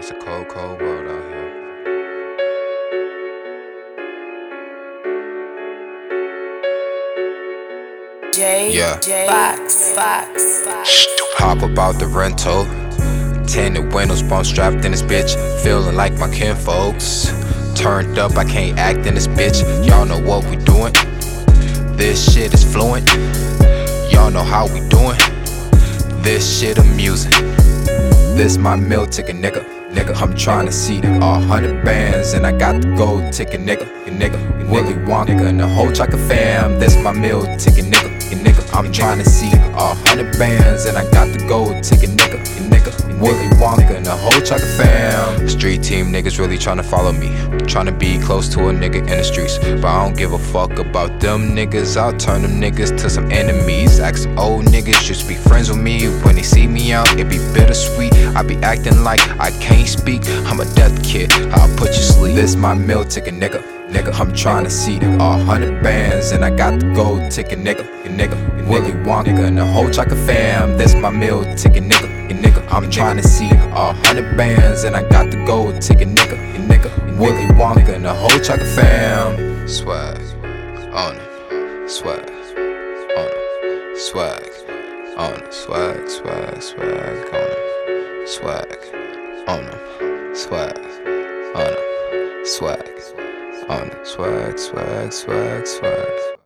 It's a cold, cold world out here. J, Yeah. J, Fox, Fox, Fox. Hop about the rental. Tinted windows, bump strapped in this bitch. Feeling like my kinfolks. Turned up, I can't act in this bitch. Y'all know what we doing. This shit is fluent. Y'all know how we doing. This shit amusing. This my meal ticket, nigga. Nigga, I'm trying to see a uh, hundred bands and I got the gold ticket, nigga. Nigga, Willy Wonka and the whole chocolate fam. This my meal ticket, nigga. I'm trying to see a hundred bands and I got the gold ticket, nigga. Nigga, Willy Wonka and the whole chocolate fam. Street team niggas really trying to follow me. Trying to be close to a nigga in the streets. But I don't give a fuck about them niggas. I'll turn them niggas to some enemies. Ask some old niggas just be friends with me. When they see me out, it be bittersweet. I be acting like I can't speak. I'm a death kid. I'll put you sleep. This my meal ticket, nigga. Nigga, I'm trying to see a hundred bands and I got the gold ticket, nigga. Nigga, Willy Wonka and the whole chocolate fam. This my meal ticket, nigga. Nigga, I'm trying to see a hundred bands and I got the gold ticket, nigga. Nigga, Willy Wonka and the whole chocolate fam. Swag, on it, swag, on it, swag, on it, swag, swag, swag, on it, swag, on it, swag, on it, swag, on it, swag, swag, swag, swag.